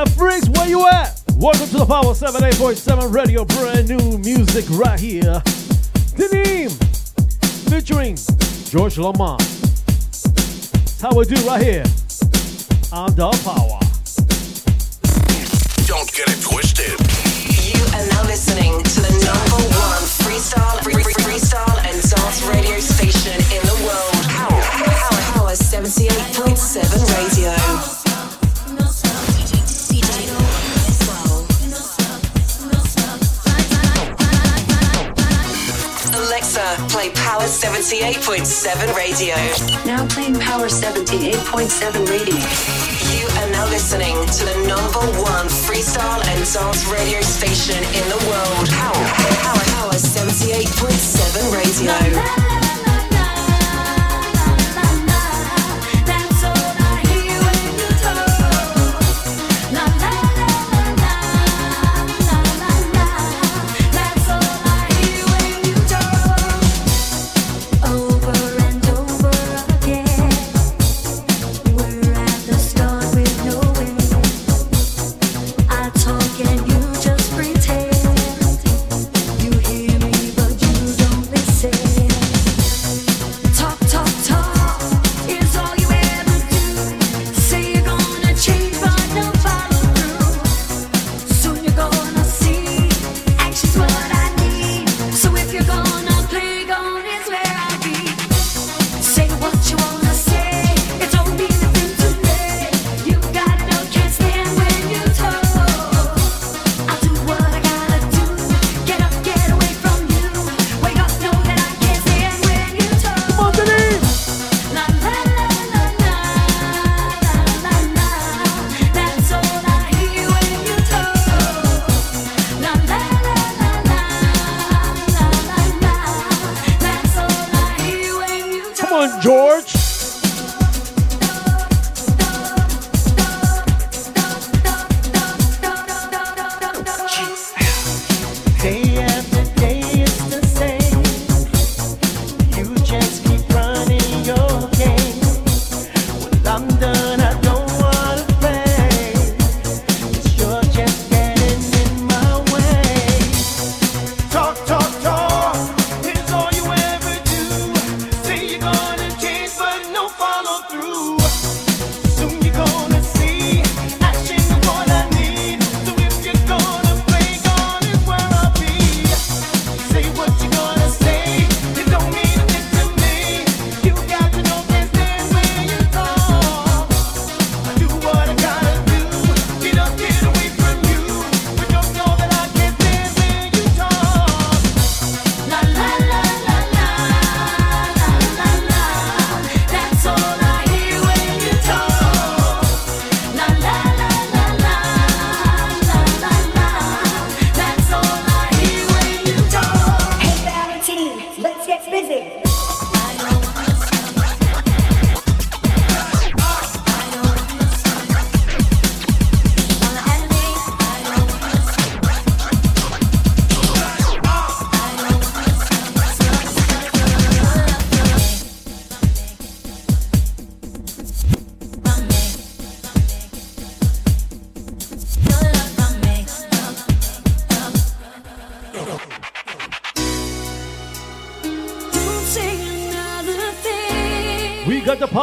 Alexa Freaks, where you at? Welcome to the Power 78.7 Radio, brand new music right here. Denim, featuring George LaMond. That's how we do right here on the Power. Don't get it twisted. You are now listening to the number one freestyle, free, free, freestyle and dance radio station in the world. Power, Power, Power 78.7 Radio. Play Power 78.7 Radio. Now playing Power 78.7 Radio. You are now listening to the number one freestyle and dance radio station in the world. Power, Power, Power 78.7 Radio.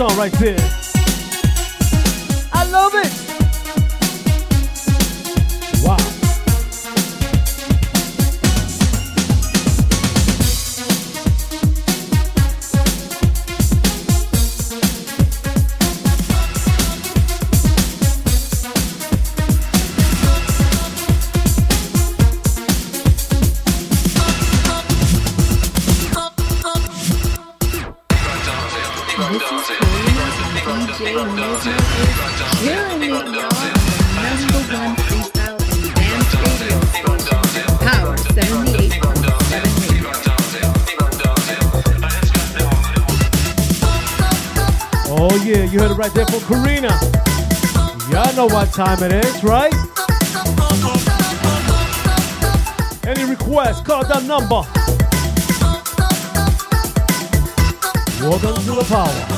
song right there. You heard it right there from Karina. Y'all know what time it is, right? Any requests, call that number. Welcome to the power.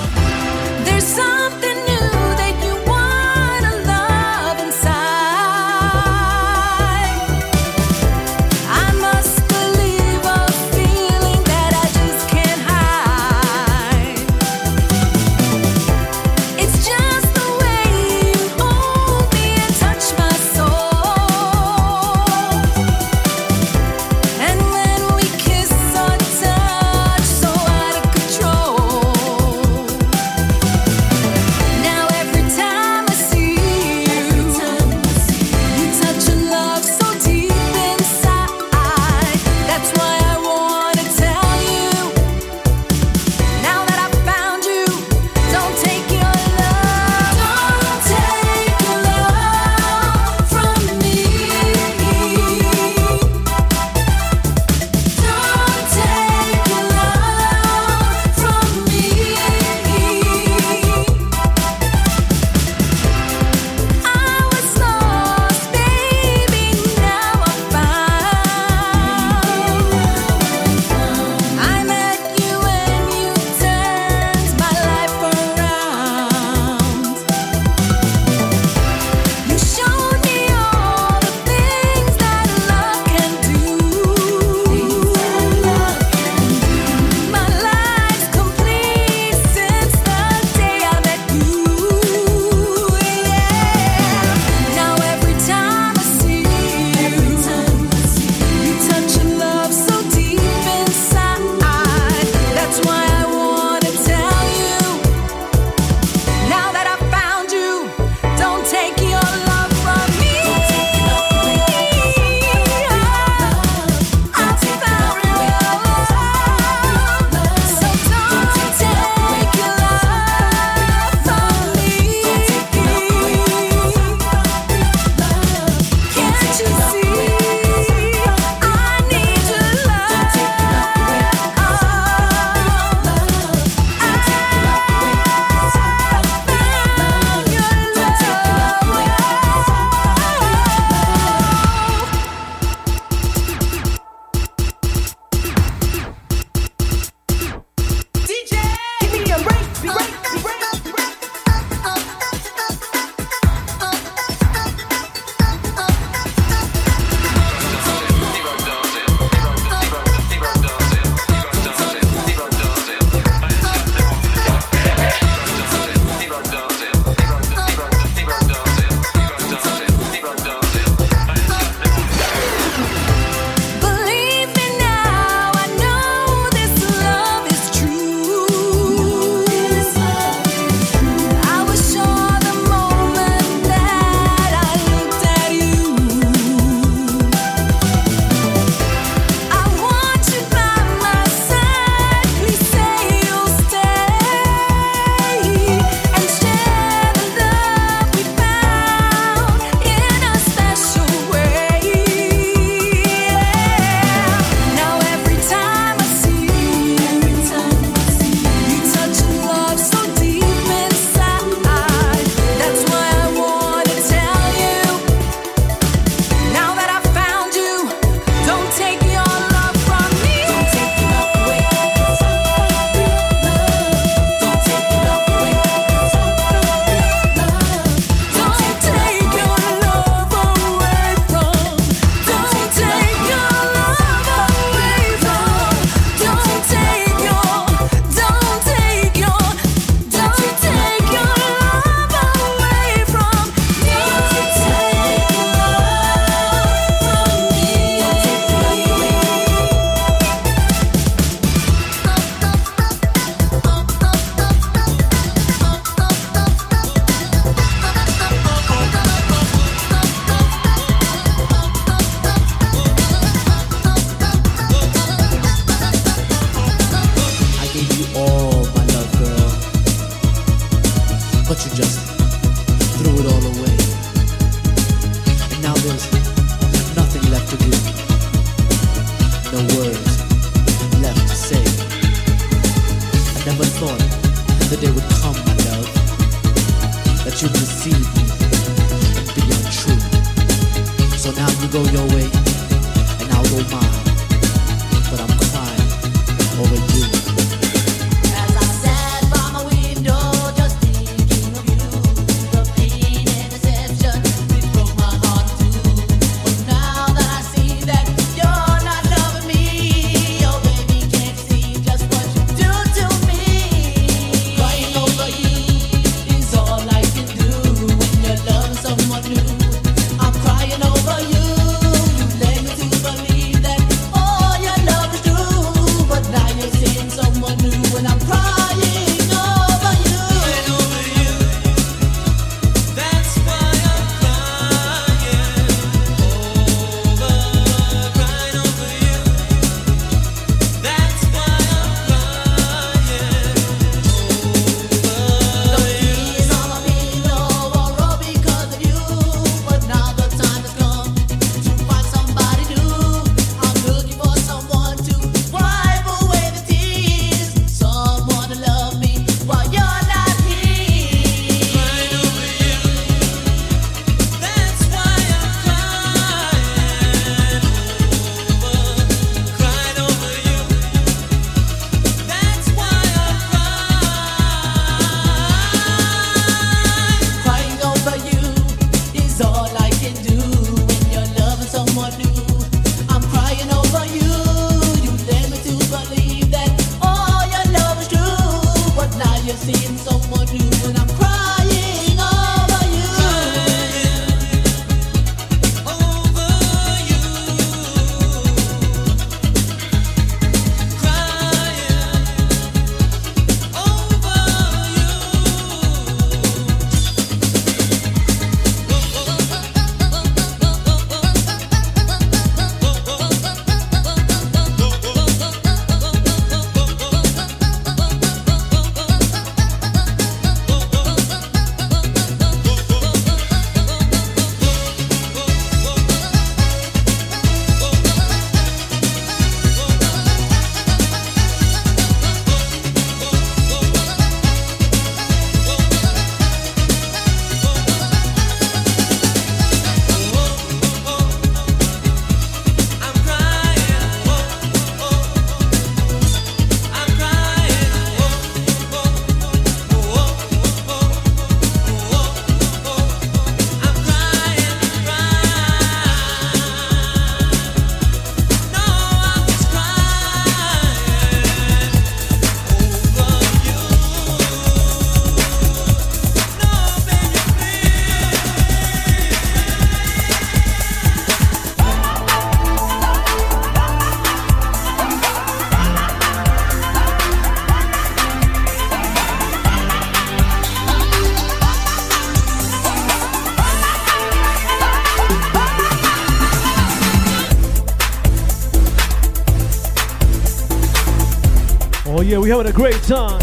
having a great time.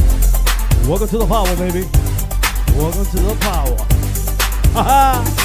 Welcome to the power, baby. Welcome to the power. Ha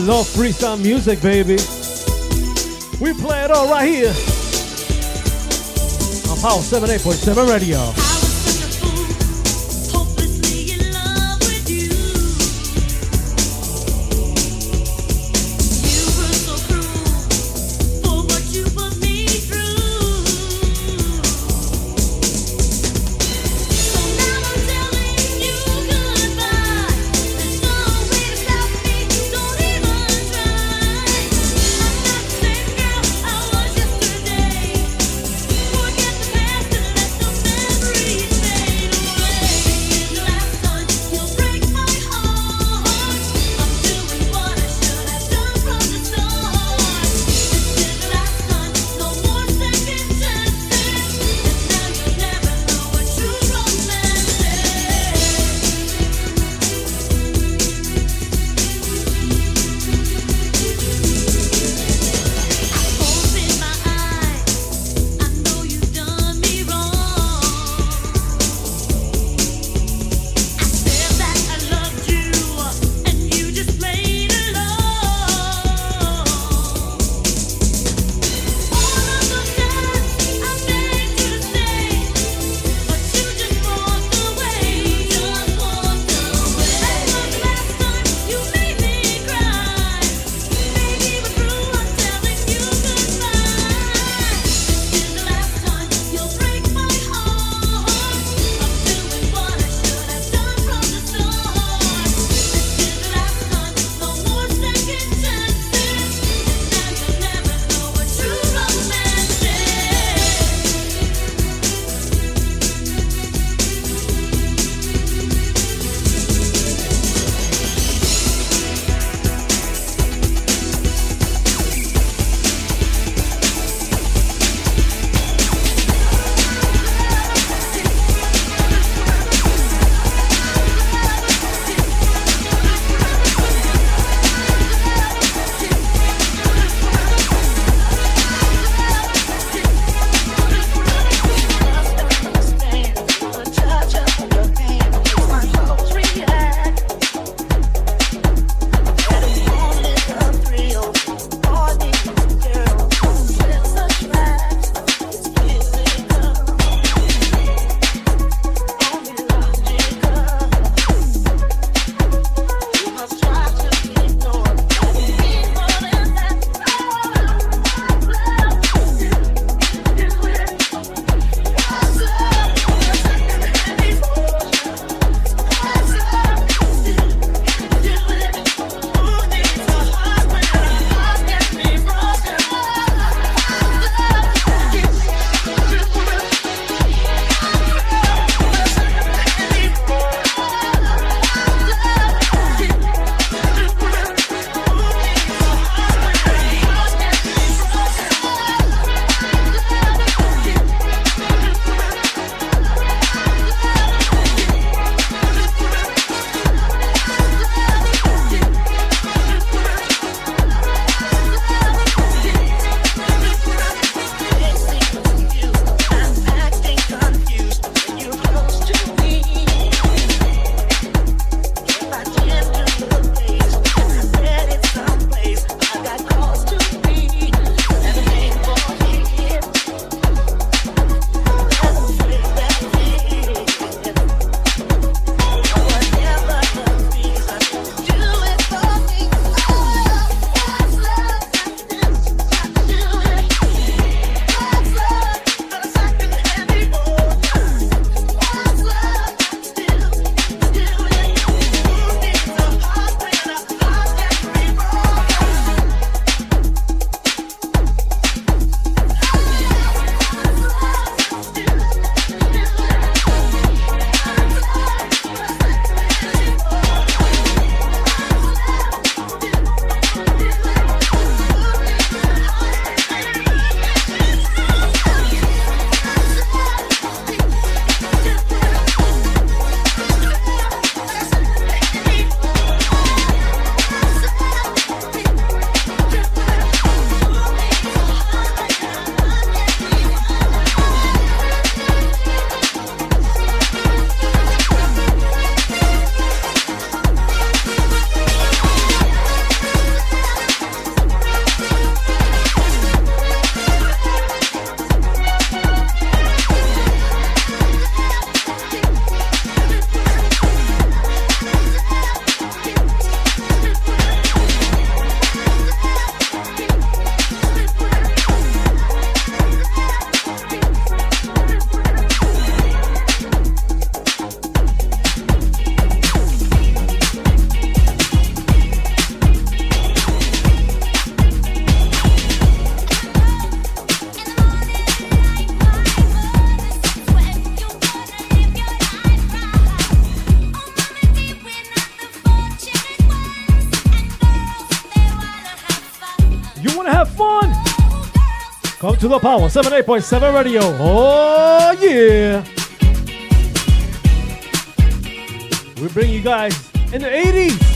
love freestyle music, baby. We play it all right here on Power 78.7 Radio. The Power 78.7 Radio. Oh, yeah. We bring you guys in the 80s.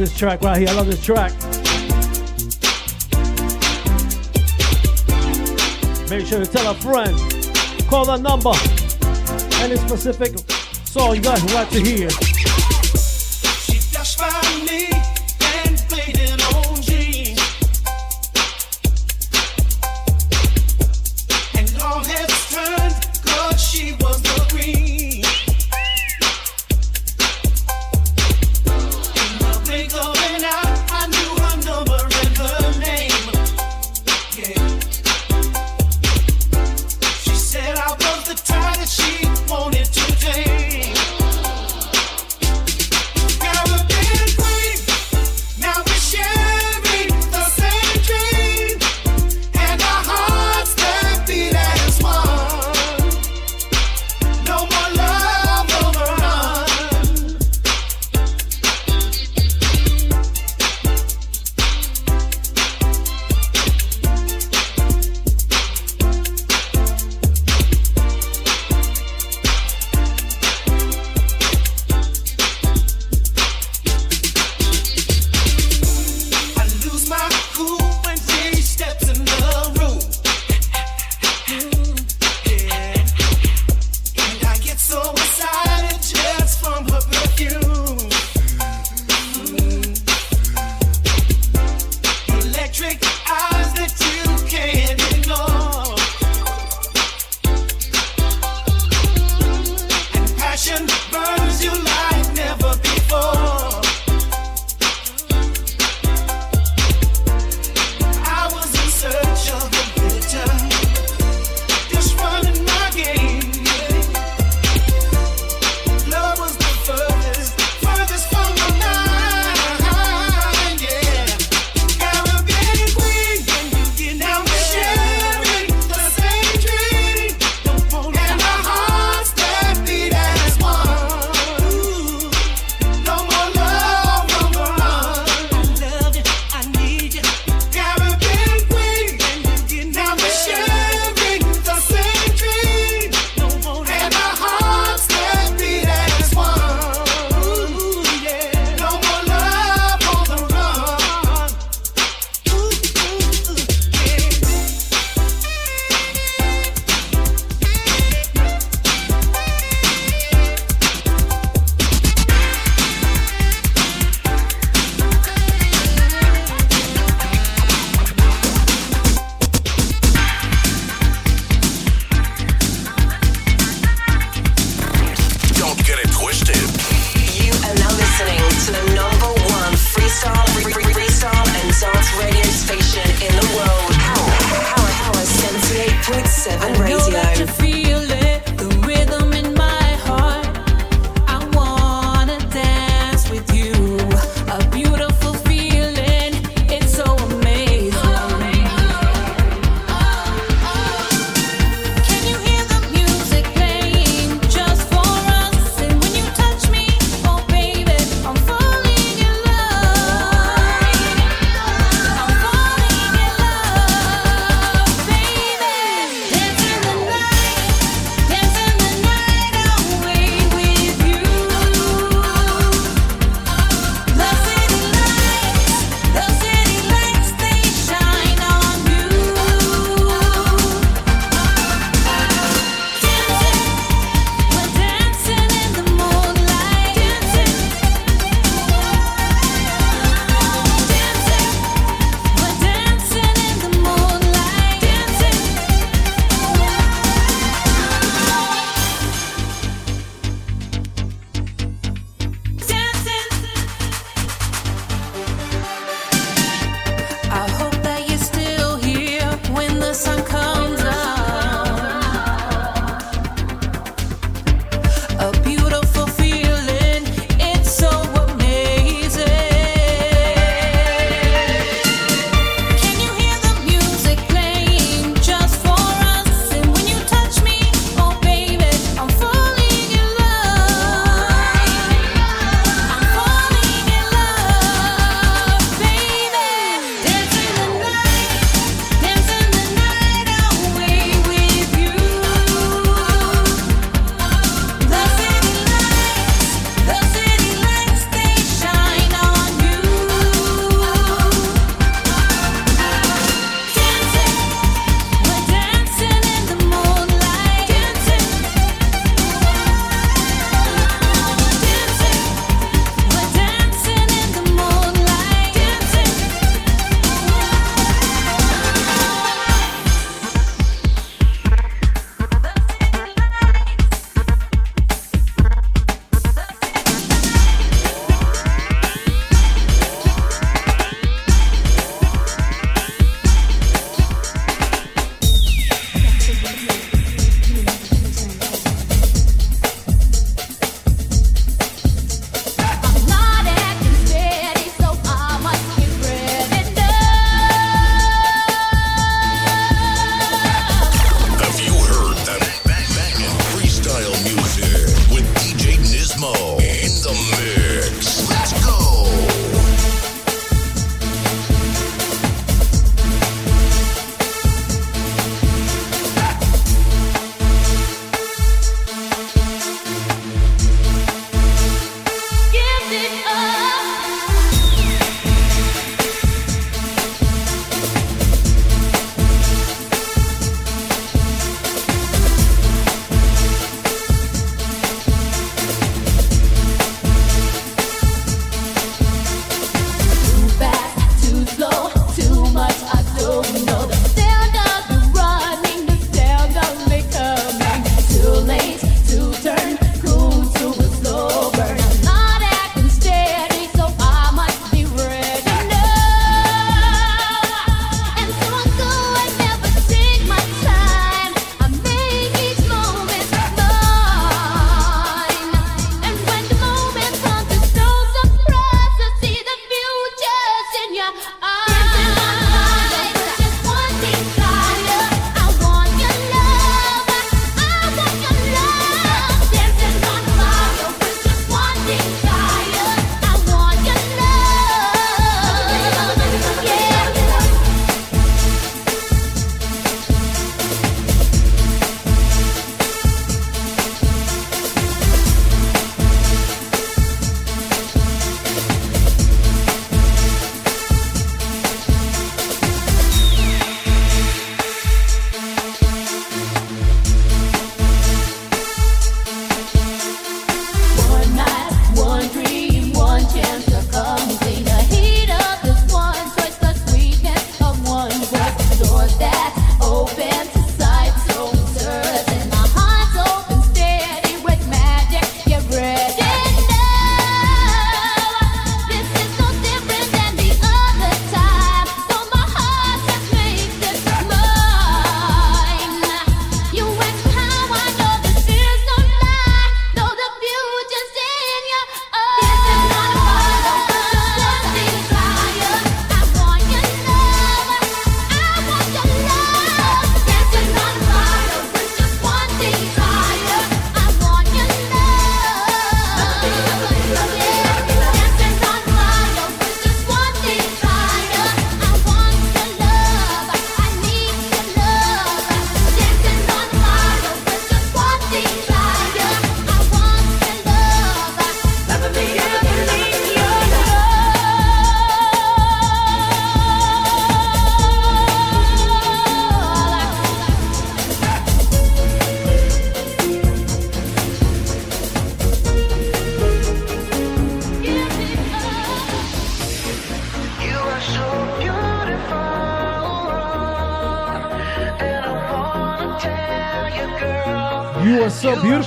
this track right here. I love this track. Make sure to tell a friend. Call that number. Any specific song you guys want to hear.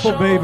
Beautiful, baby.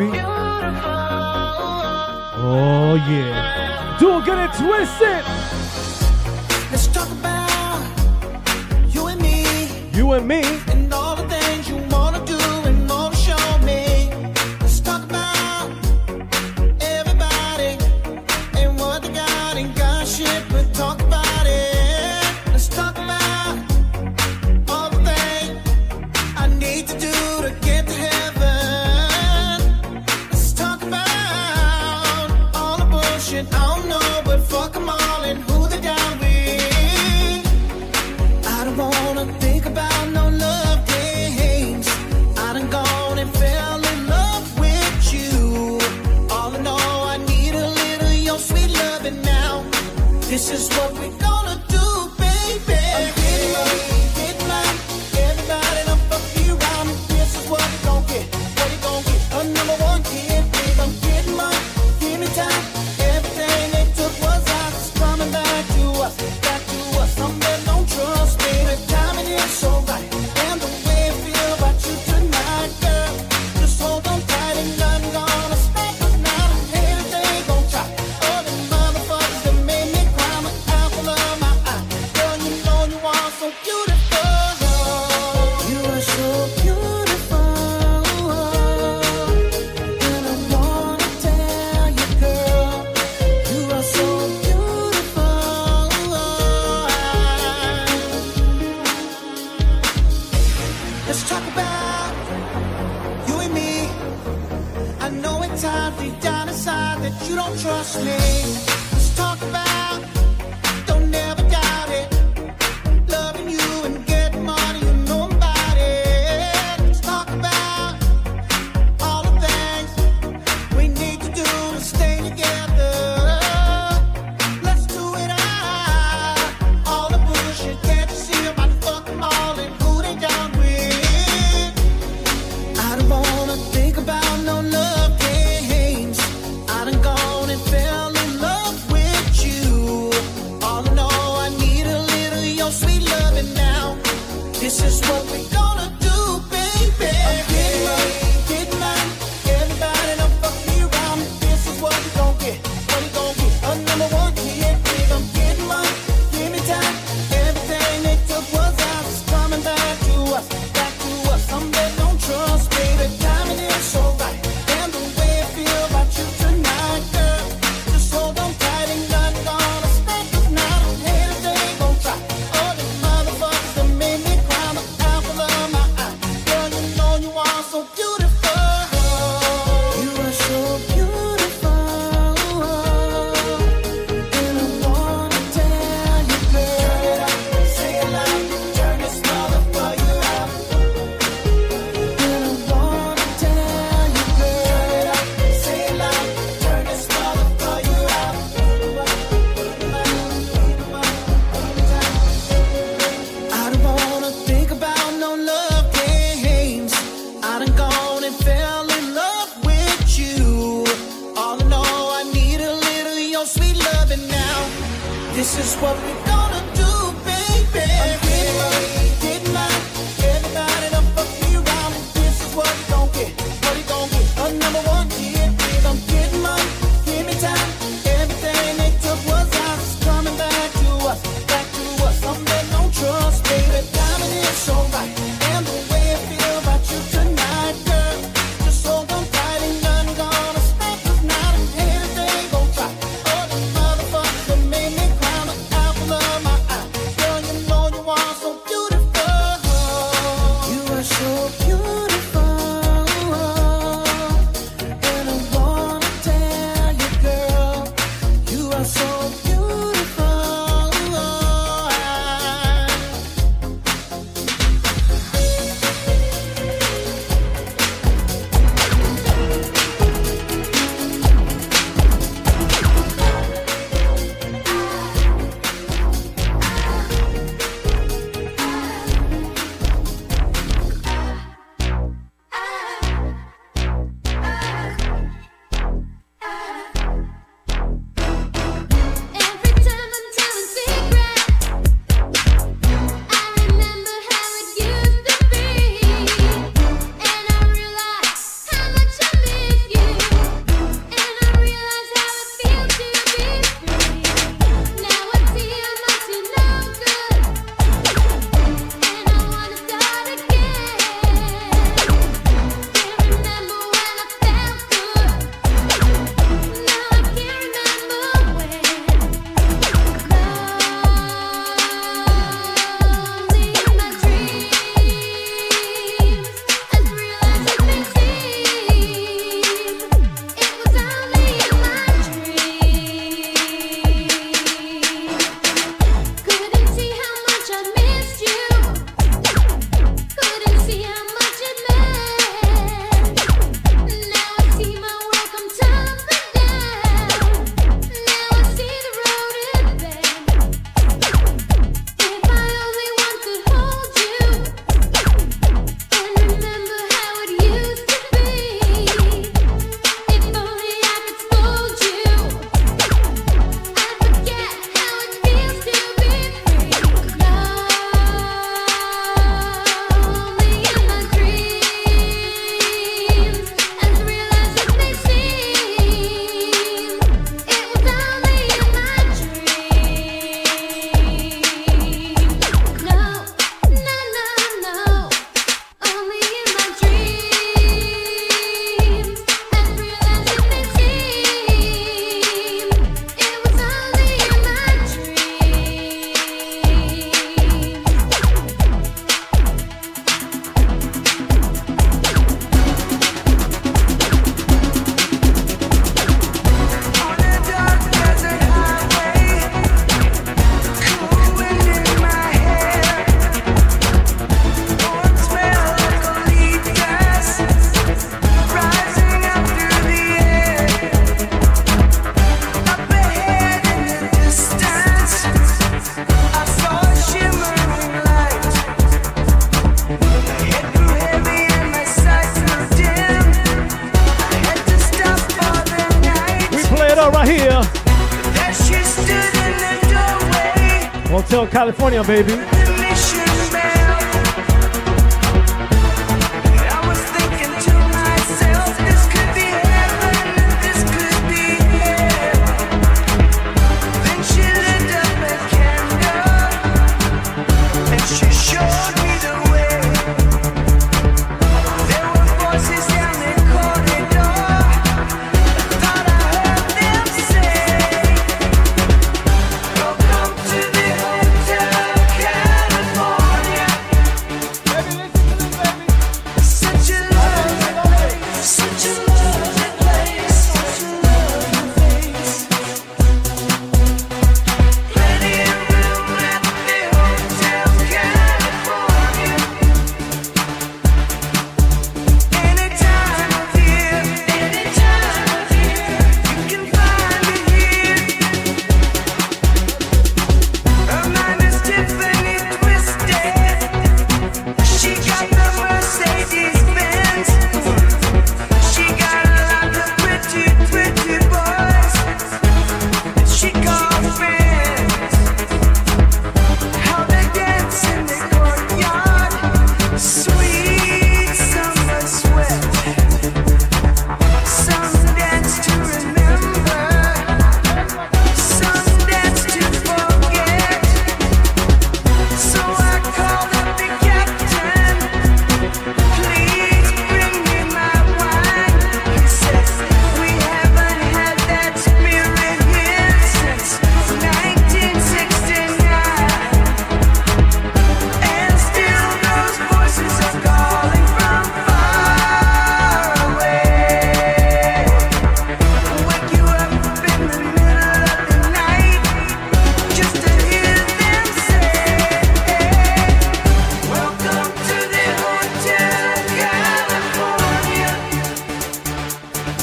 baby.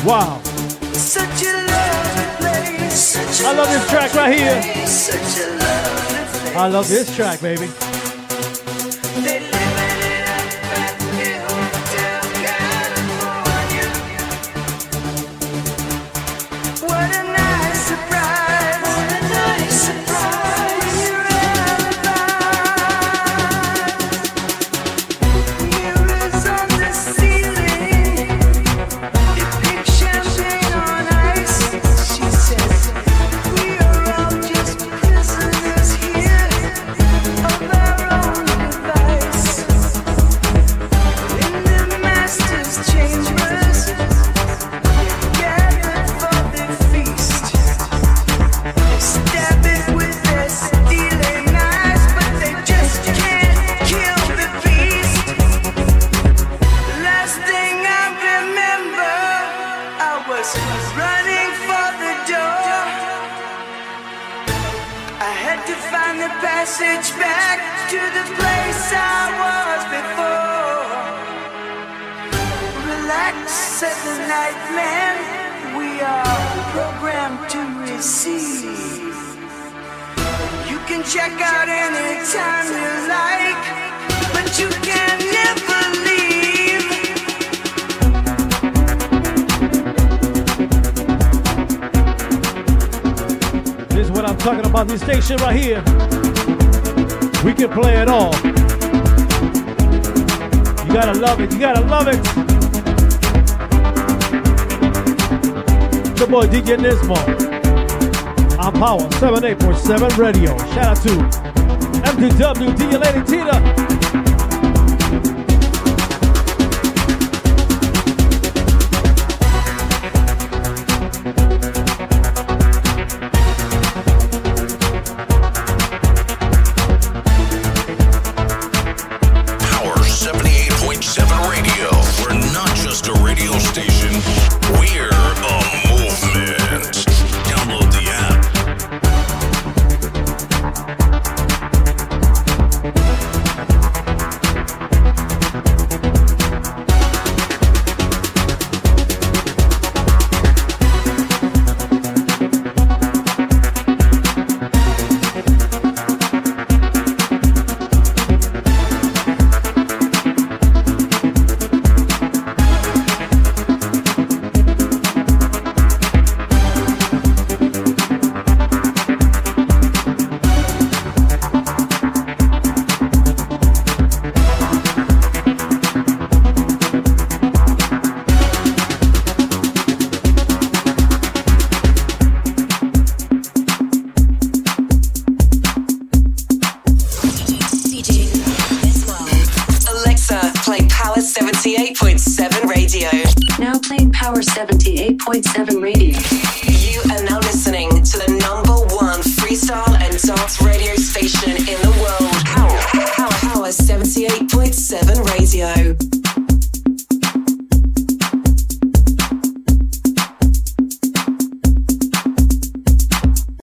Wow. Such a lovely place. I love this track right here. I love this track, baby. your boy DJ Nismo on Power 7847 Radio. Shout out to MTW, DJ Lady Tina,